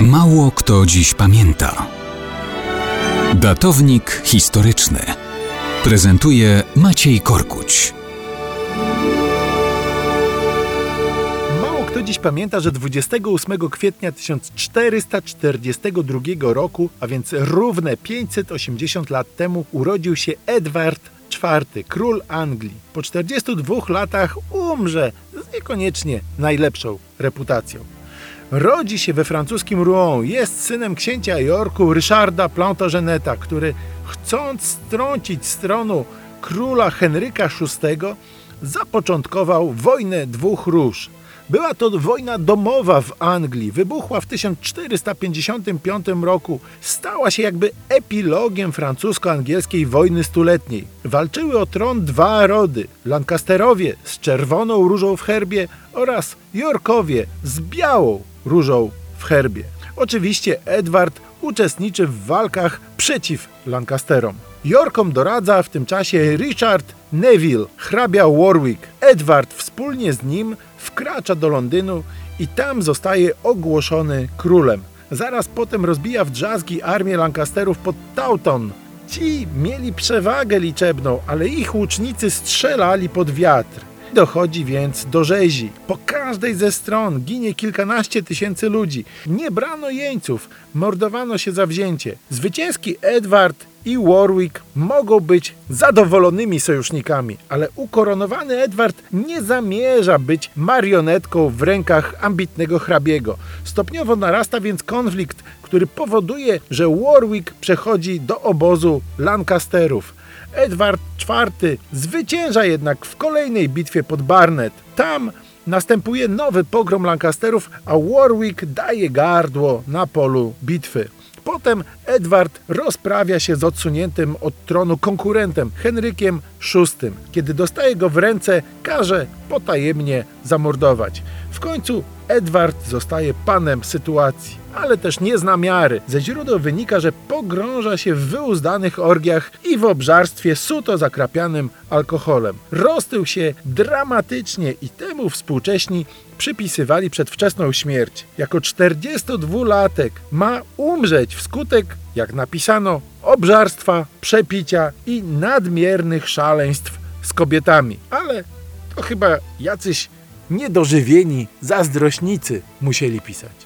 Mało kto dziś pamięta. Datownik historyczny prezentuje Maciej Korkuć. Mało kto dziś pamięta, że 28 kwietnia 1442 roku, a więc równe 580 lat temu, urodził się Edward IV, król Anglii. Po 42 latach umrze z niekoniecznie najlepszą reputacją. Rodzi się we francuskim Rouen. Jest synem księcia Yorku Ryszarda Plantageneta, który chcąc strącić z tronu króla Henryka VI zapoczątkował wojnę dwóch róż. Była to wojna domowa w Anglii. Wybuchła w 1455 roku. Stała się jakby epilogiem francusko-angielskiej wojny stuletniej. Walczyły o tron dwa rody: Lancasterowie z czerwoną różą w herbie oraz Yorkowie z białą różą w herbie. Oczywiście Edward uczestniczy w walkach przeciw Lancasterom. Yorkom doradza w tym czasie Richard Neville, hrabia Warwick. Edward wspólnie z nim wkracza do Londynu i tam zostaje ogłoszony królem. Zaraz potem rozbija w drzazgi armię Lancasterów pod Taunton. Ci mieli przewagę liczebną, ale ich łucznicy strzelali pod wiatr. Dochodzi więc do rzezi. Po każdej ze stron ginie kilkanaście tysięcy ludzi. Nie brano jeńców, mordowano się za wzięcie. Zwycięski Edward i Warwick mogą być zadowolonymi sojusznikami, ale ukoronowany Edward nie zamierza być marionetką w rękach ambitnego hrabiego. Stopniowo narasta więc konflikt, który powoduje, że Warwick przechodzi do obozu Lancasterów. Edward IV zwycięża jednak w kolejnej bitwie pod Barnet. Tam następuje nowy pogrom Lancasterów, a Warwick daje gardło na polu bitwy. Potem Edward rozprawia się z odsuniętym od tronu konkurentem Henrykiem VI. Kiedy dostaje go w ręce, każe potajemnie zamordować. W końcu Edward zostaje panem sytuacji, ale też nie zna miary. Ze źródeł wynika, że pogrąża się w wyuzdanych orgiach i w obżarstwie suto zakrapianym alkoholem. Roztył się dramatycznie i temu współcześni przypisywali przedwczesną śmierć. Jako 42-latek ma umrzeć wskutek, jak napisano, obżarstwa, przepicia i nadmiernych szaleństw z kobietami. Ale to chyba jacyś niedożywieni zazdrośnicy musieli pisać.